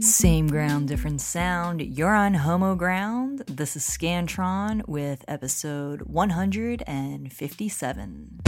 Same ground, different sound. You're on Homo Ground. This is Scantron with episode 157.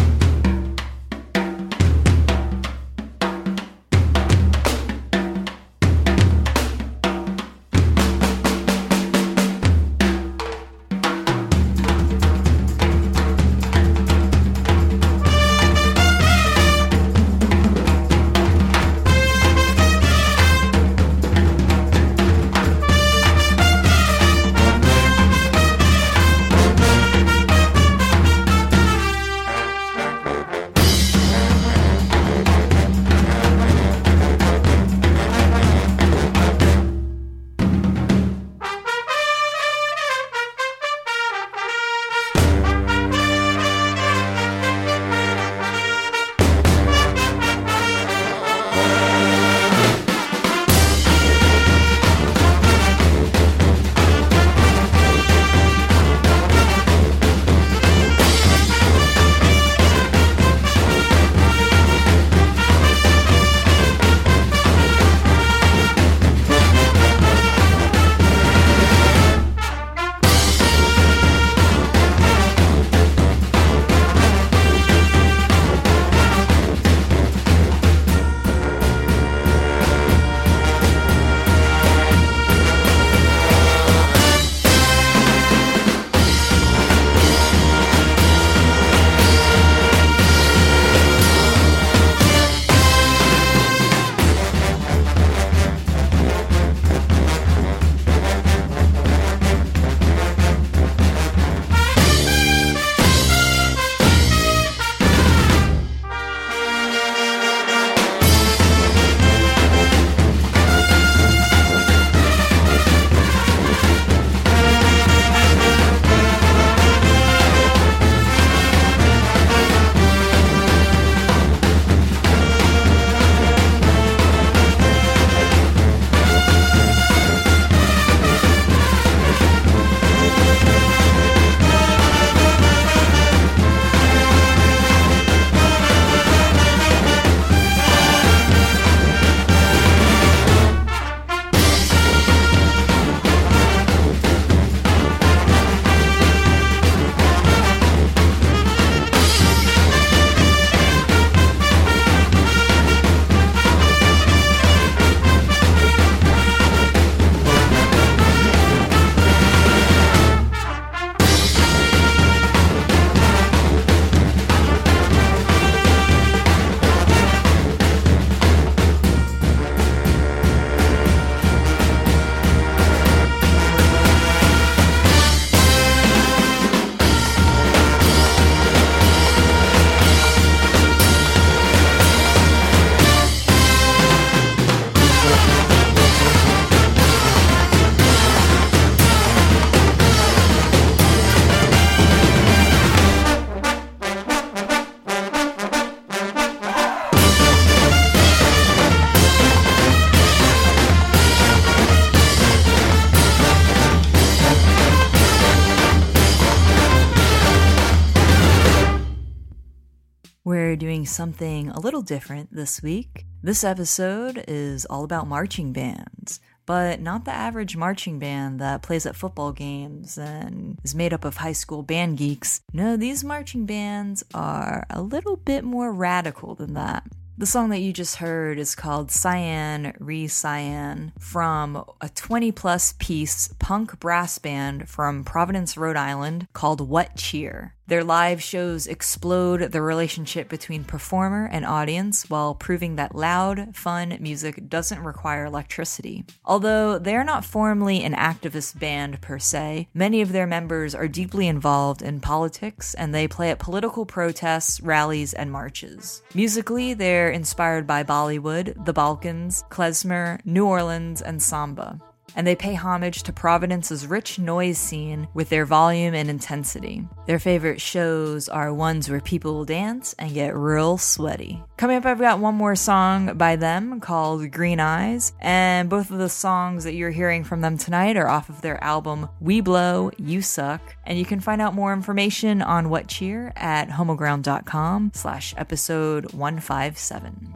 We're doing something a little different this week. This episode is all about marching bands, but not the average marching band that plays at football games and is made up of high school band geeks. No, these marching bands are a little bit more radical than that. The song that you just heard is called Cyan Re Cyan from a 20 plus piece punk brass band from Providence, Rhode Island called What Cheer. Their live shows explode the relationship between performer and audience while proving that loud, fun music doesn't require electricity. Although they are not formally an activist band per se, many of their members are deeply involved in politics and they play at political protests, rallies, and marches. Musically, they're inspired by Bollywood, the Balkans, klezmer, New Orleans, and samba. And they pay homage to Providence's rich noise scene with their volume and intensity. Their favorite shows are ones where people dance and get real sweaty. Coming up, I've got one more song by them called Green Eyes, and both of the songs that you're hearing from them tonight are off of their album We Blow, You Suck, and you can find out more information on What Cheer at homoground.com slash episode 157.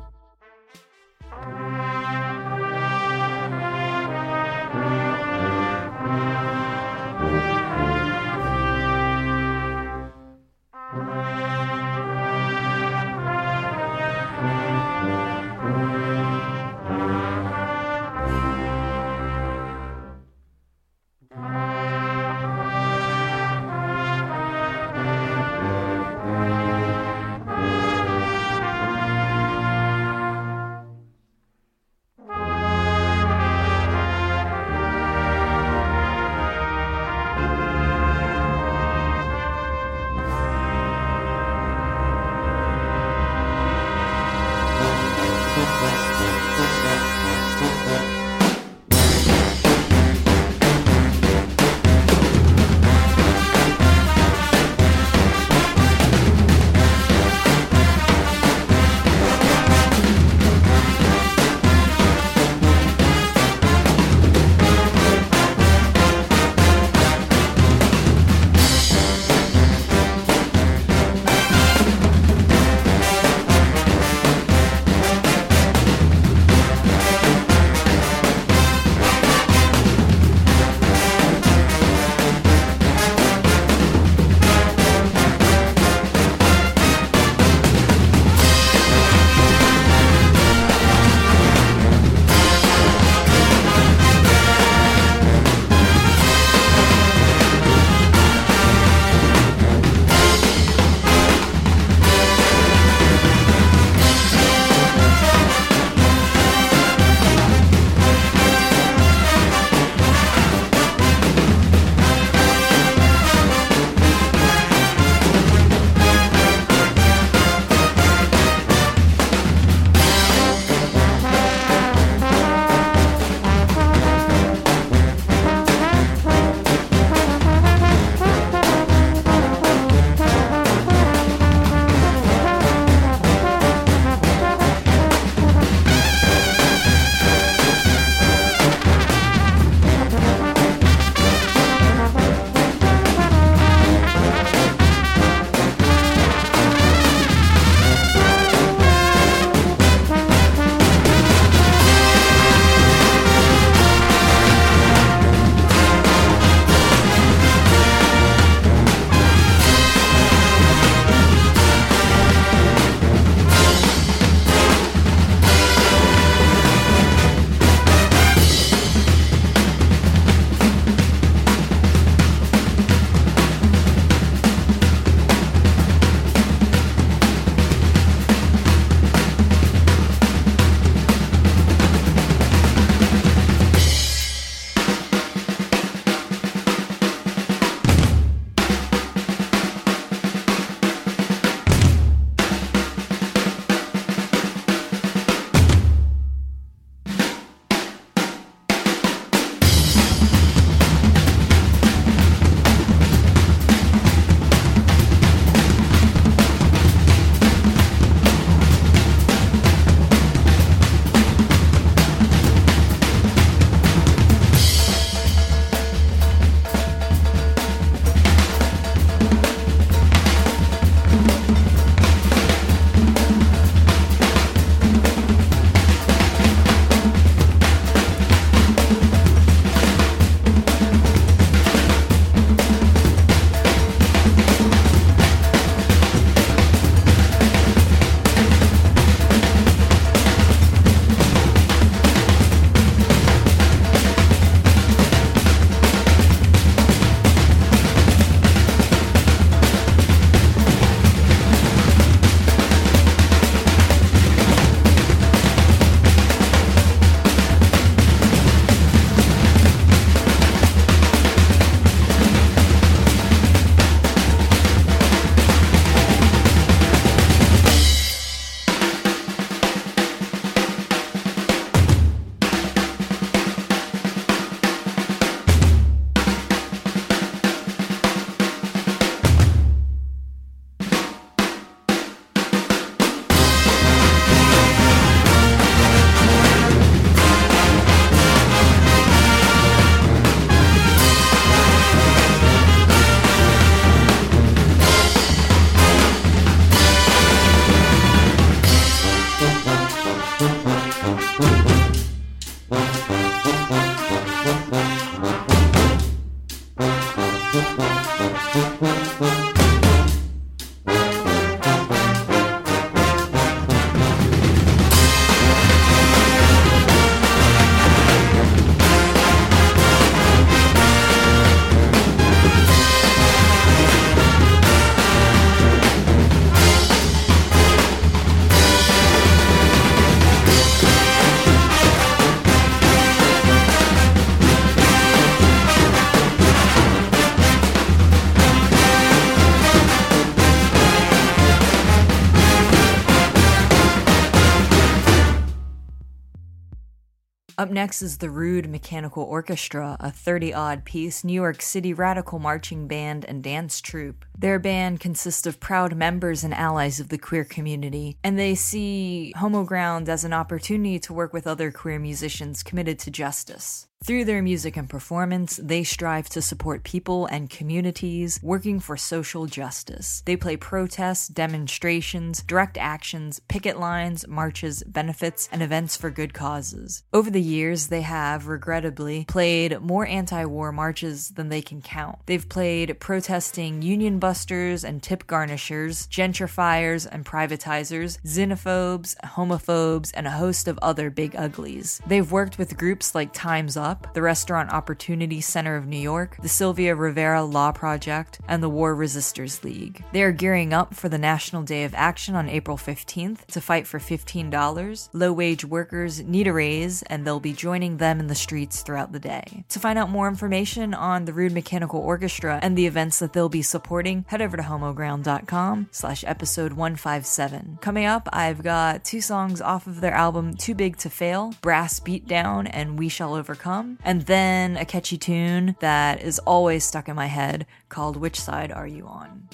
Next is the Rude Mechanical Orchestra, a 30 odd piece New York City radical marching band and dance troupe. Their band consists of proud members and allies of the queer community, and they see Homo Ground as an opportunity to work with other queer musicians committed to justice. Through their music and performance, they strive to support people and communities working for social justice. They play protests, demonstrations, direct actions, picket lines, marches, benefits, and events for good causes. Over the years, they have, regrettably, played more anti war marches than they can count. They've played protesting union busters and tip garnishers, gentrifiers and privatizers, xenophobes, homophobes, and a host of other big uglies. They've worked with groups like Time's Up up, the Restaurant Opportunity Center of New York, the Sylvia Rivera Law Project, and the War Resisters League. They are gearing up for the National Day of Action on April 15th to fight for $15. Low wage workers need a raise, and they'll be joining them in the streets throughout the day. To find out more information on the Rude Mechanical Orchestra and the events that they'll be supporting, head over to homoground.com slash episode 157. Coming up, I've got two songs off of their album Too Big to Fail, Brass Beatdown and We Shall Overcome and then a catchy tune that is always stuck in my head called Which Side Are You On?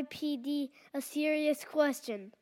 NYPD a serious question.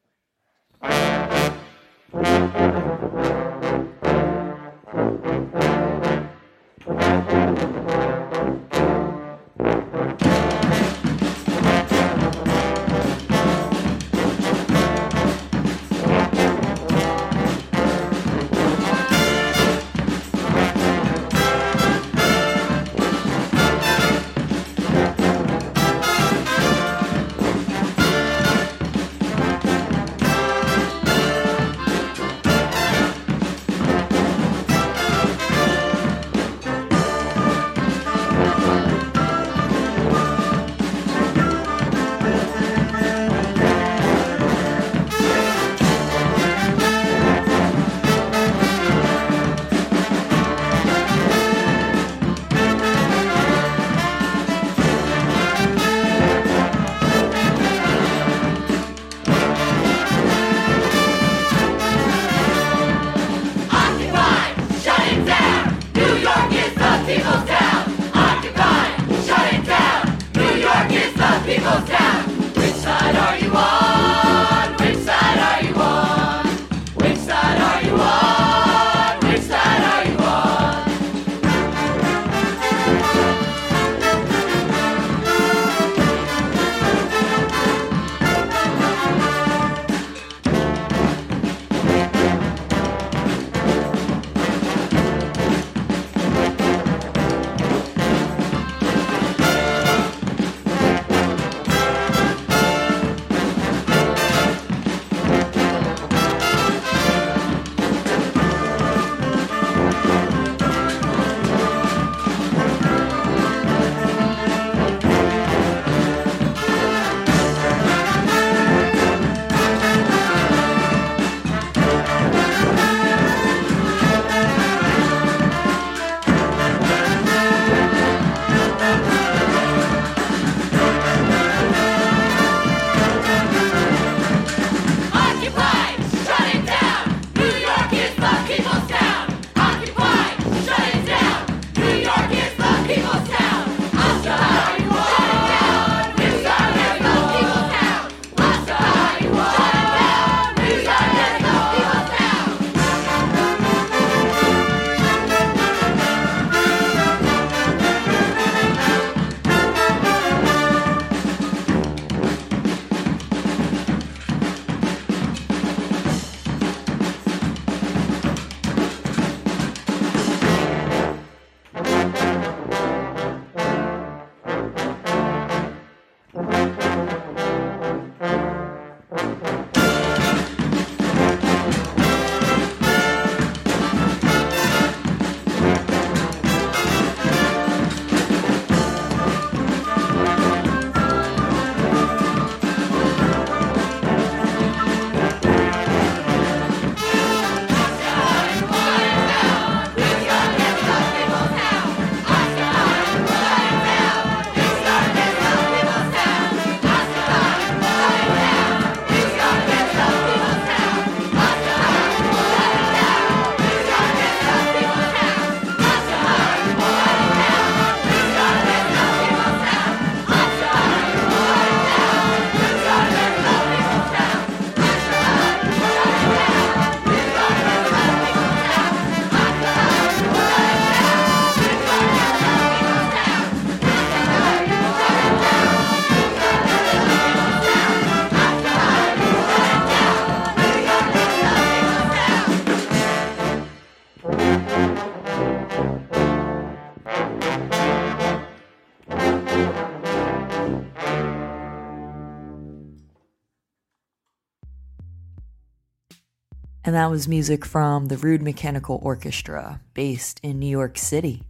And that was music from the Rude Mechanical Orchestra, based in New York City.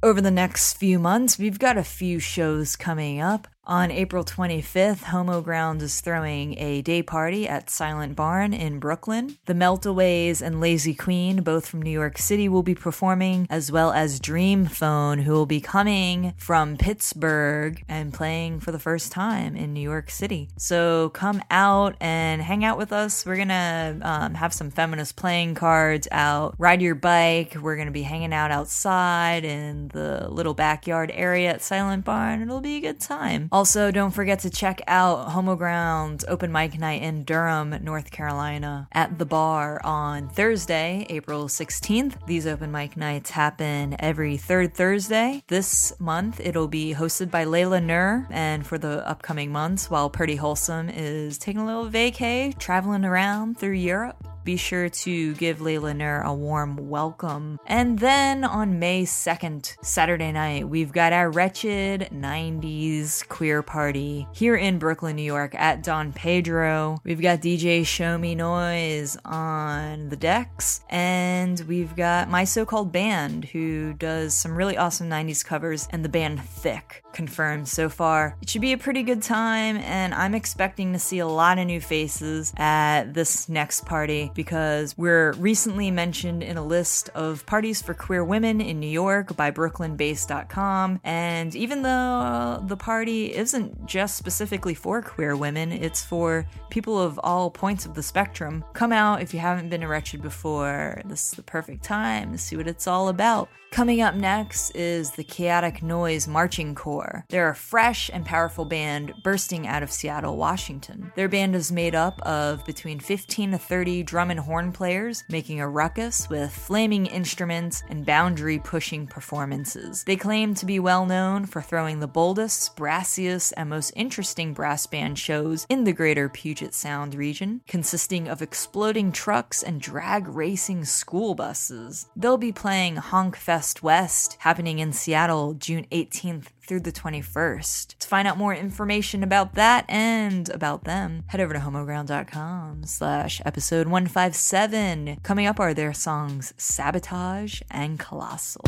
Over the next few months, we've got a few shows coming up. On April 25th, Homo Grounds is throwing a day party at Silent Barn in Brooklyn. The Meltaways and Lazy Queen, both from New York City, will be performing, as well as Dream Phone, who will be coming from Pittsburgh and playing for the first time in New York City. So come out and hang out with us. We're gonna um, have some feminist playing cards out, ride your bike. We're gonna be hanging out outside in the little backyard area at Silent Barn. It'll be a good time. Also, don't forget to check out Homo Grounds open mic night in Durham, North Carolina at the bar on Thursday, April 16th. These open mic nights happen every third Thursday. This month, it'll be hosted by Layla Nur, and for the upcoming months, while Pretty Wholesome is taking a little vacay, traveling around through Europe be sure to give Layla Nur a warm welcome. And then on May 2nd, Saturday night, we've got our wretched 90s queer party here in Brooklyn, New York at Don Pedro. We've got DJ Show Me Noise on the decks, and we've got my so called band who does some really awesome 90s covers, and the band Thick confirmed so far. It should be a pretty good time, and I'm expecting to see a lot of new faces at this next party because we're recently mentioned in a list of parties for queer women in New York by BrooklynBase.com. And even though the party isn't just specifically for queer women, it's for people of all points of the spectrum. Come out if you haven't been erected before. This is the perfect time to see what it's all about. Coming up next is the Chaotic Noise Marching Corps. They're a fresh and powerful band bursting out of Seattle, Washington. Their band is made up of between 15 to 30 drum and horn players, making a ruckus with flaming instruments and boundary pushing performances. They claim to be well known for throwing the boldest, brassiest, and most interesting brass band shows in the greater Puget Sound region, consisting of exploding trucks and drag racing school buses. They'll be playing Honk Fest West happening in Seattle June 18th through the 21st. To find out more information about that and about them, head over to homoground.com slash episode 157. Coming up are their songs Sabotage and Colossal.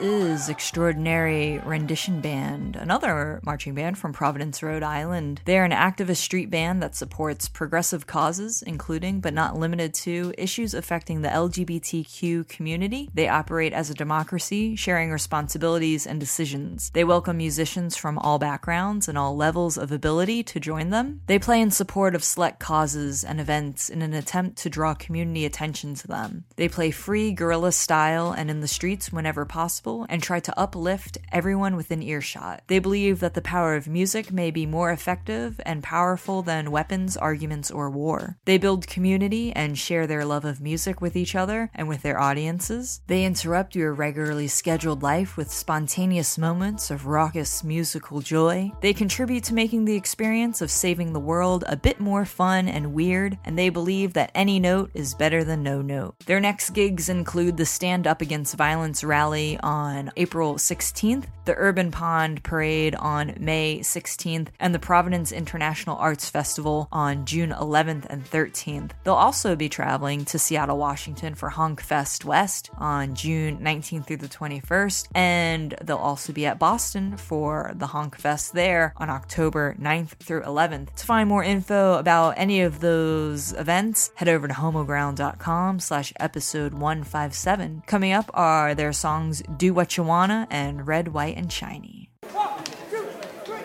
Is Extraordinary Rendition Band, another marching band from Providence, Rhode Island. They're an activist street band that supports progressive causes, including but not limited to issues affecting the LGBTQ community. They operate as a democracy, sharing responsibilities and decisions. They welcome musicians from all backgrounds and all levels of ability to join them. They play in support of select causes and events in an attempt to draw community attention to them. They play free guerrilla style and in the streets whenever whenever possible and try to uplift everyone within earshot. They believe that the power of music may be more effective and powerful than weapons, arguments, or war. They build community and share their love of music with each other and with their audiences. They interrupt your regularly scheduled life with spontaneous moments of raucous musical joy. They contribute to making the experience of saving the world a bit more fun and weird, and they believe that any note is better than no note. Their next gigs include the Stand Up Against Violence rally On April 16th, the Urban Pond Parade on May 16th, and the Providence International Arts Festival on June 11th and 13th. They'll also be traveling to Seattle, Washington for Honk Fest West on June 19th through the 21st, and they'll also be at Boston for the Honk Fest there on October 9th through 11th. To find more info about any of those events, head over to homoground.com slash episode 157. Coming up are their songs Do What You Wanna and Red, White, and Shiny. One, two, three,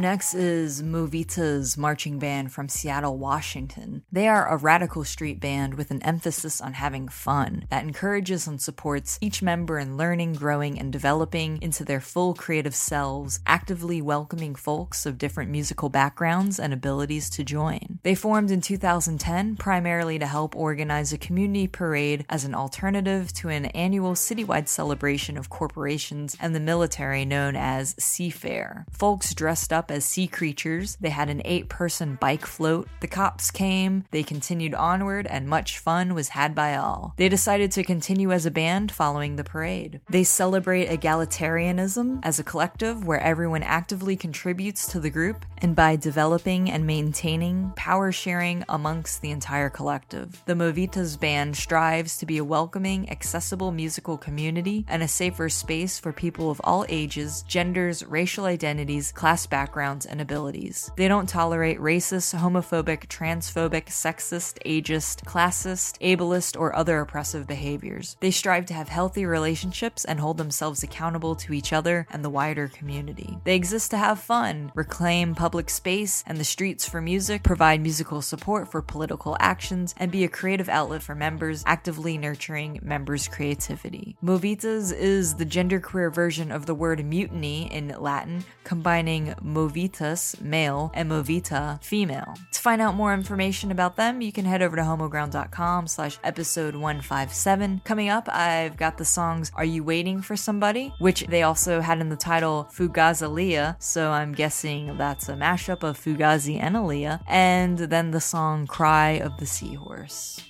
next is Movita's marching band from Seattle, Washington. They are a radical street band with an emphasis on having fun that encourages and supports each member in learning, growing, and developing into their full creative selves, actively welcoming folks of different musical backgrounds and abilities to join. They formed in 2010 primarily to help organize a community parade as an alternative to an annual citywide celebration of corporations and the military known as Seafair. Folks dressed up as sea creatures. They had an eight person bike float. The cops came, they continued onward, and much fun was had by all. They decided to continue as a band following the parade. They celebrate egalitarianism as a collective where everyone actively contributes to the group and by developing and maintaining power sharing amongst the entire collective. The Movitas band strives to be a welcoming, accessible musical community and a safer space for people of all ages, genders, racial identities, class backgrounds, and abilities. They don't tolerate racist, homophobic, transphobic, sexist, ageist, classist, ableist, or other oppressive behaviors. They strive to have healthy relationships and hold themselves accountable to each other and the wider community. They exist to have fun, reclaim public space and the streets for music, provide musical support for political actions, and be a creative outlet for members, actively nurturing members' creativity. Movitas is the genderqueer version of the word mutiny in Latin, combining movitas, male, and movita, female. To find out more information about them, you can head over to homoground.com slash episode 157. Coming up, I've got the songs Are You Waiting for Somebody, which they also had in the title Fugazalia, so I'm guessing that's a mashup of Fugazi and Aaliyah, and then the song Cry of the Seahorse.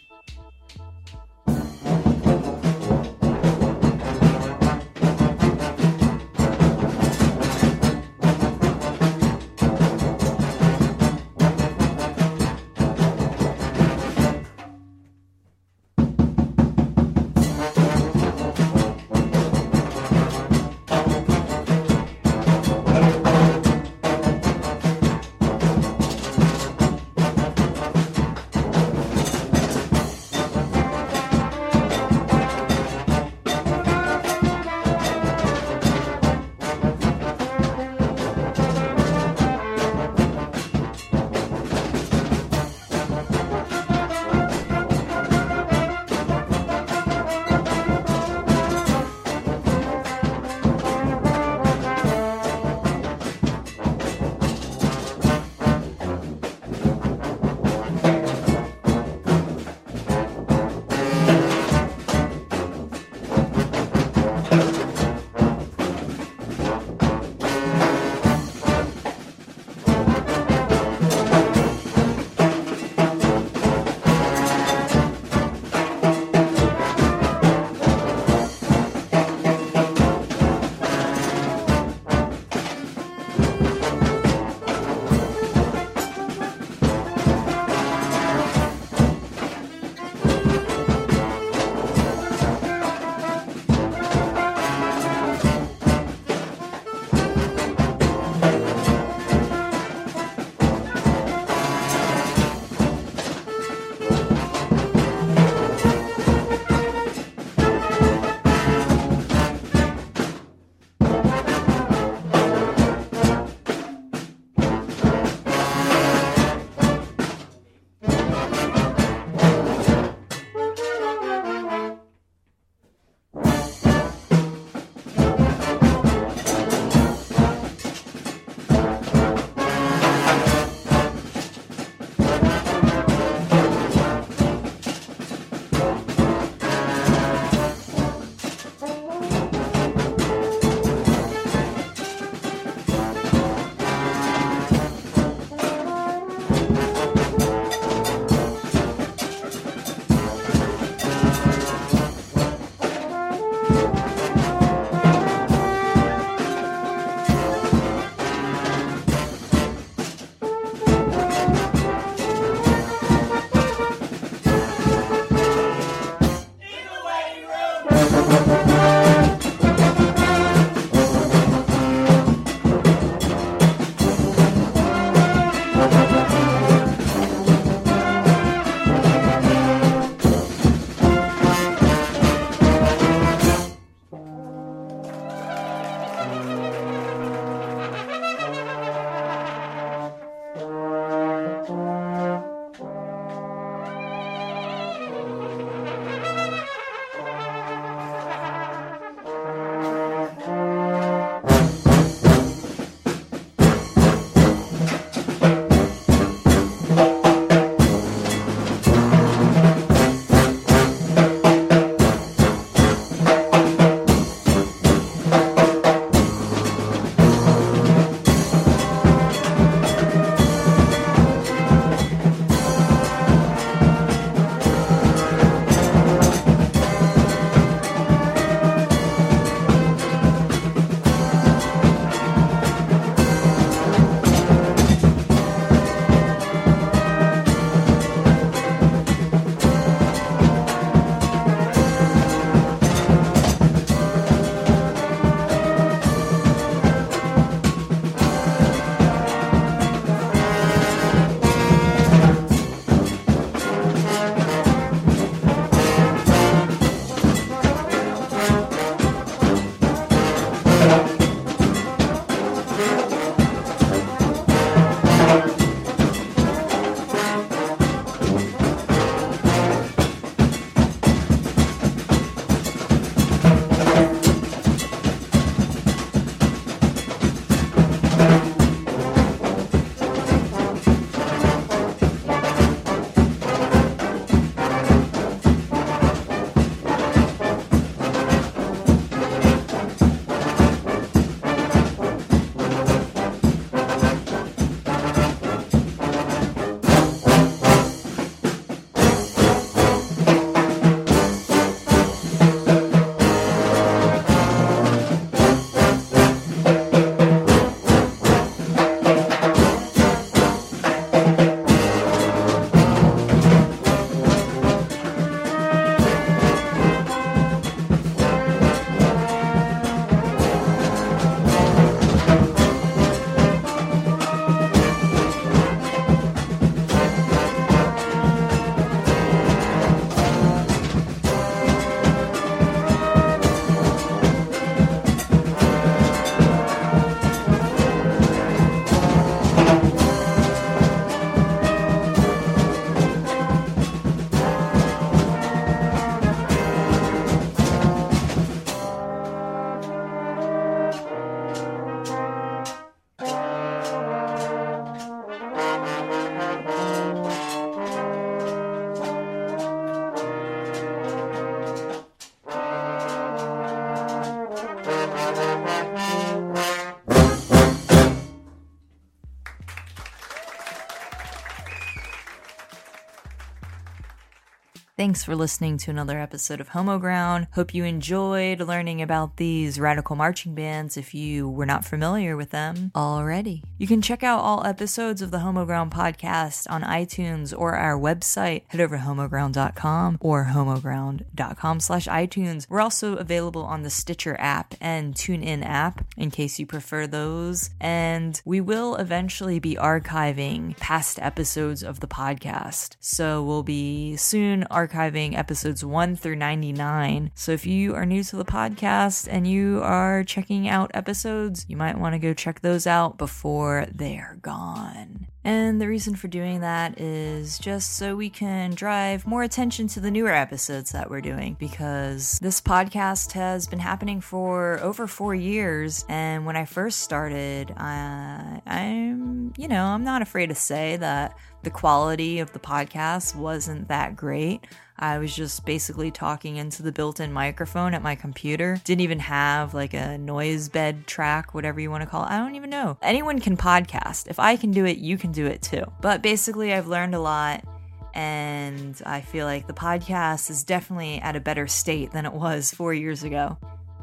Thanks for listening to another episode of Homoground. Hope you enjoyed learning about these radical marching bands if you were not familiar with them already. You can check out all episodes of the Homoground podcast on iTunes or our website. Head over to homoground.com or homoground.com slash iTunes. We're also available on the Stitcher app and TuneIn app in case you prefer those. And we will eventually be archiving past episodes of the podcast. So we'll be soon archiving episodes 1 through 99. So if you are new to the podcast and you are checking out episodes, you might want to go check those out before they're gone. And the reason for doing that is just so we can drive more attention to the newer episodes that we're doing because this podcast has been happening for over four years. And when I first started, I, I'm, you know, I'm not afraid to say that the quality of the podcast wasn't that great. I was just basically talking into the built in microphone at my computer. Didn't even have like a noise bed track, whatever you want to call it. I don't even know. Anyone can podcast. If I can do it, you can do it too. But basically, I've learned a lot. And I feel like the podcast is definitely at a better state than it was four years ago.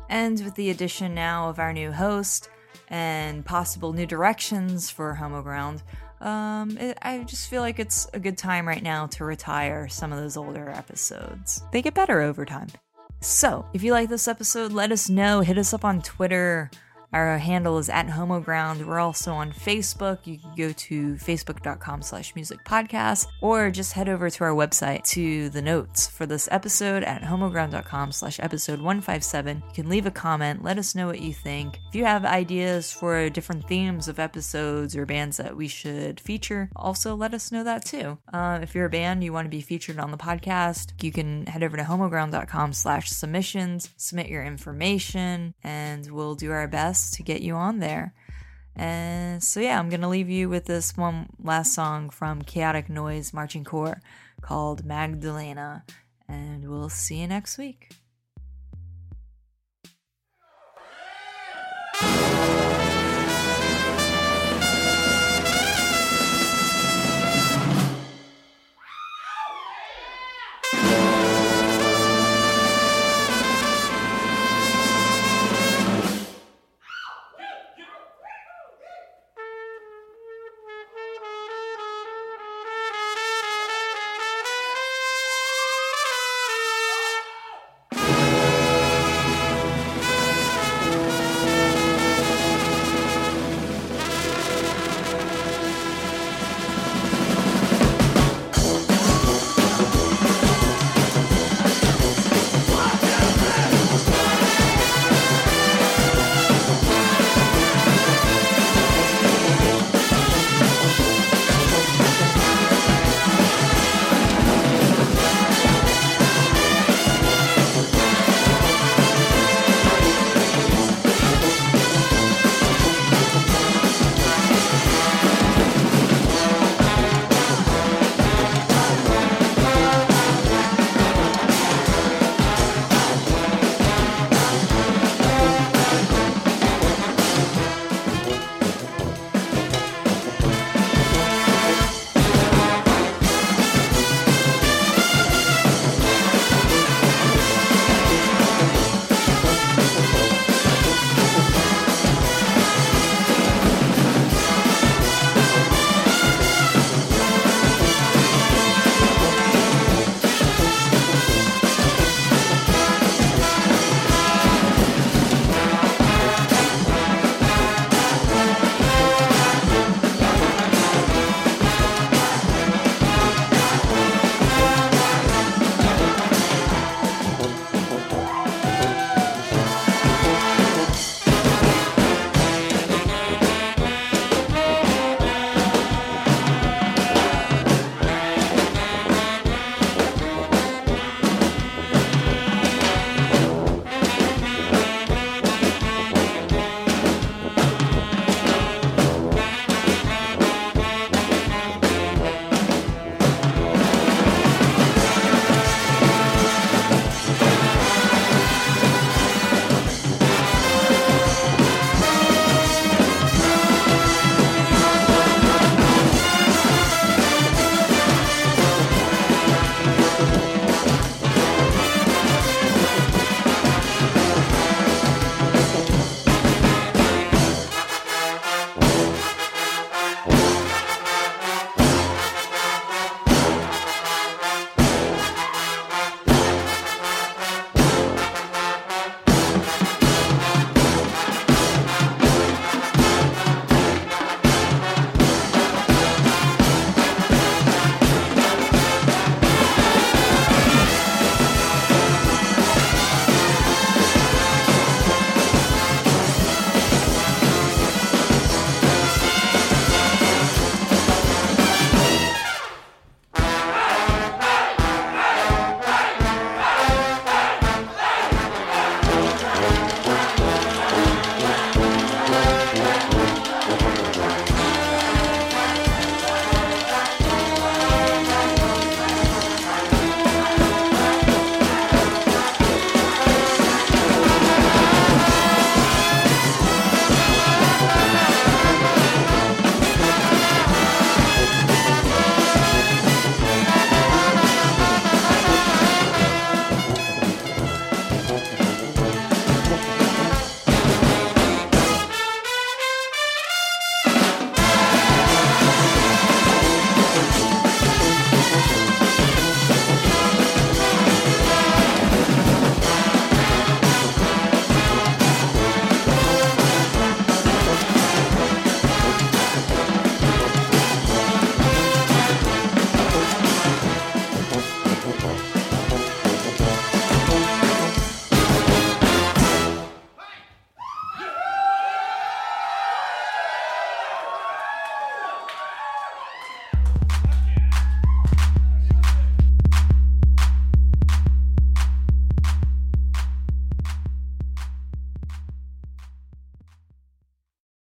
And with the addition now of our new host and possible new directions for Homoground, um, it, I just feel like it's a good time right now to retire some of those older episodes. They get better over time. So, if you like this episode, let us know. Hit us up on Twitter our handle is at homoground. We're also on Facebook. You can go to facebook.com slash music podcast or just head over to our website to the notes for this episode at homoground.com slash episode 157. You can leave a comment. Let us know what you think. If you have ideas for different themes of episodes or bands that we should feature, also let us know that too. Uh, if you're a band you want to be featured on the podcast, you can head over to homoground.com slash submissions, submit your information, and we'll do our to get you on there. And so, yeah, I'm going to leave you with this one last song from Chaotic Noise Marching Corps called Magdalena. And we'll see you next week.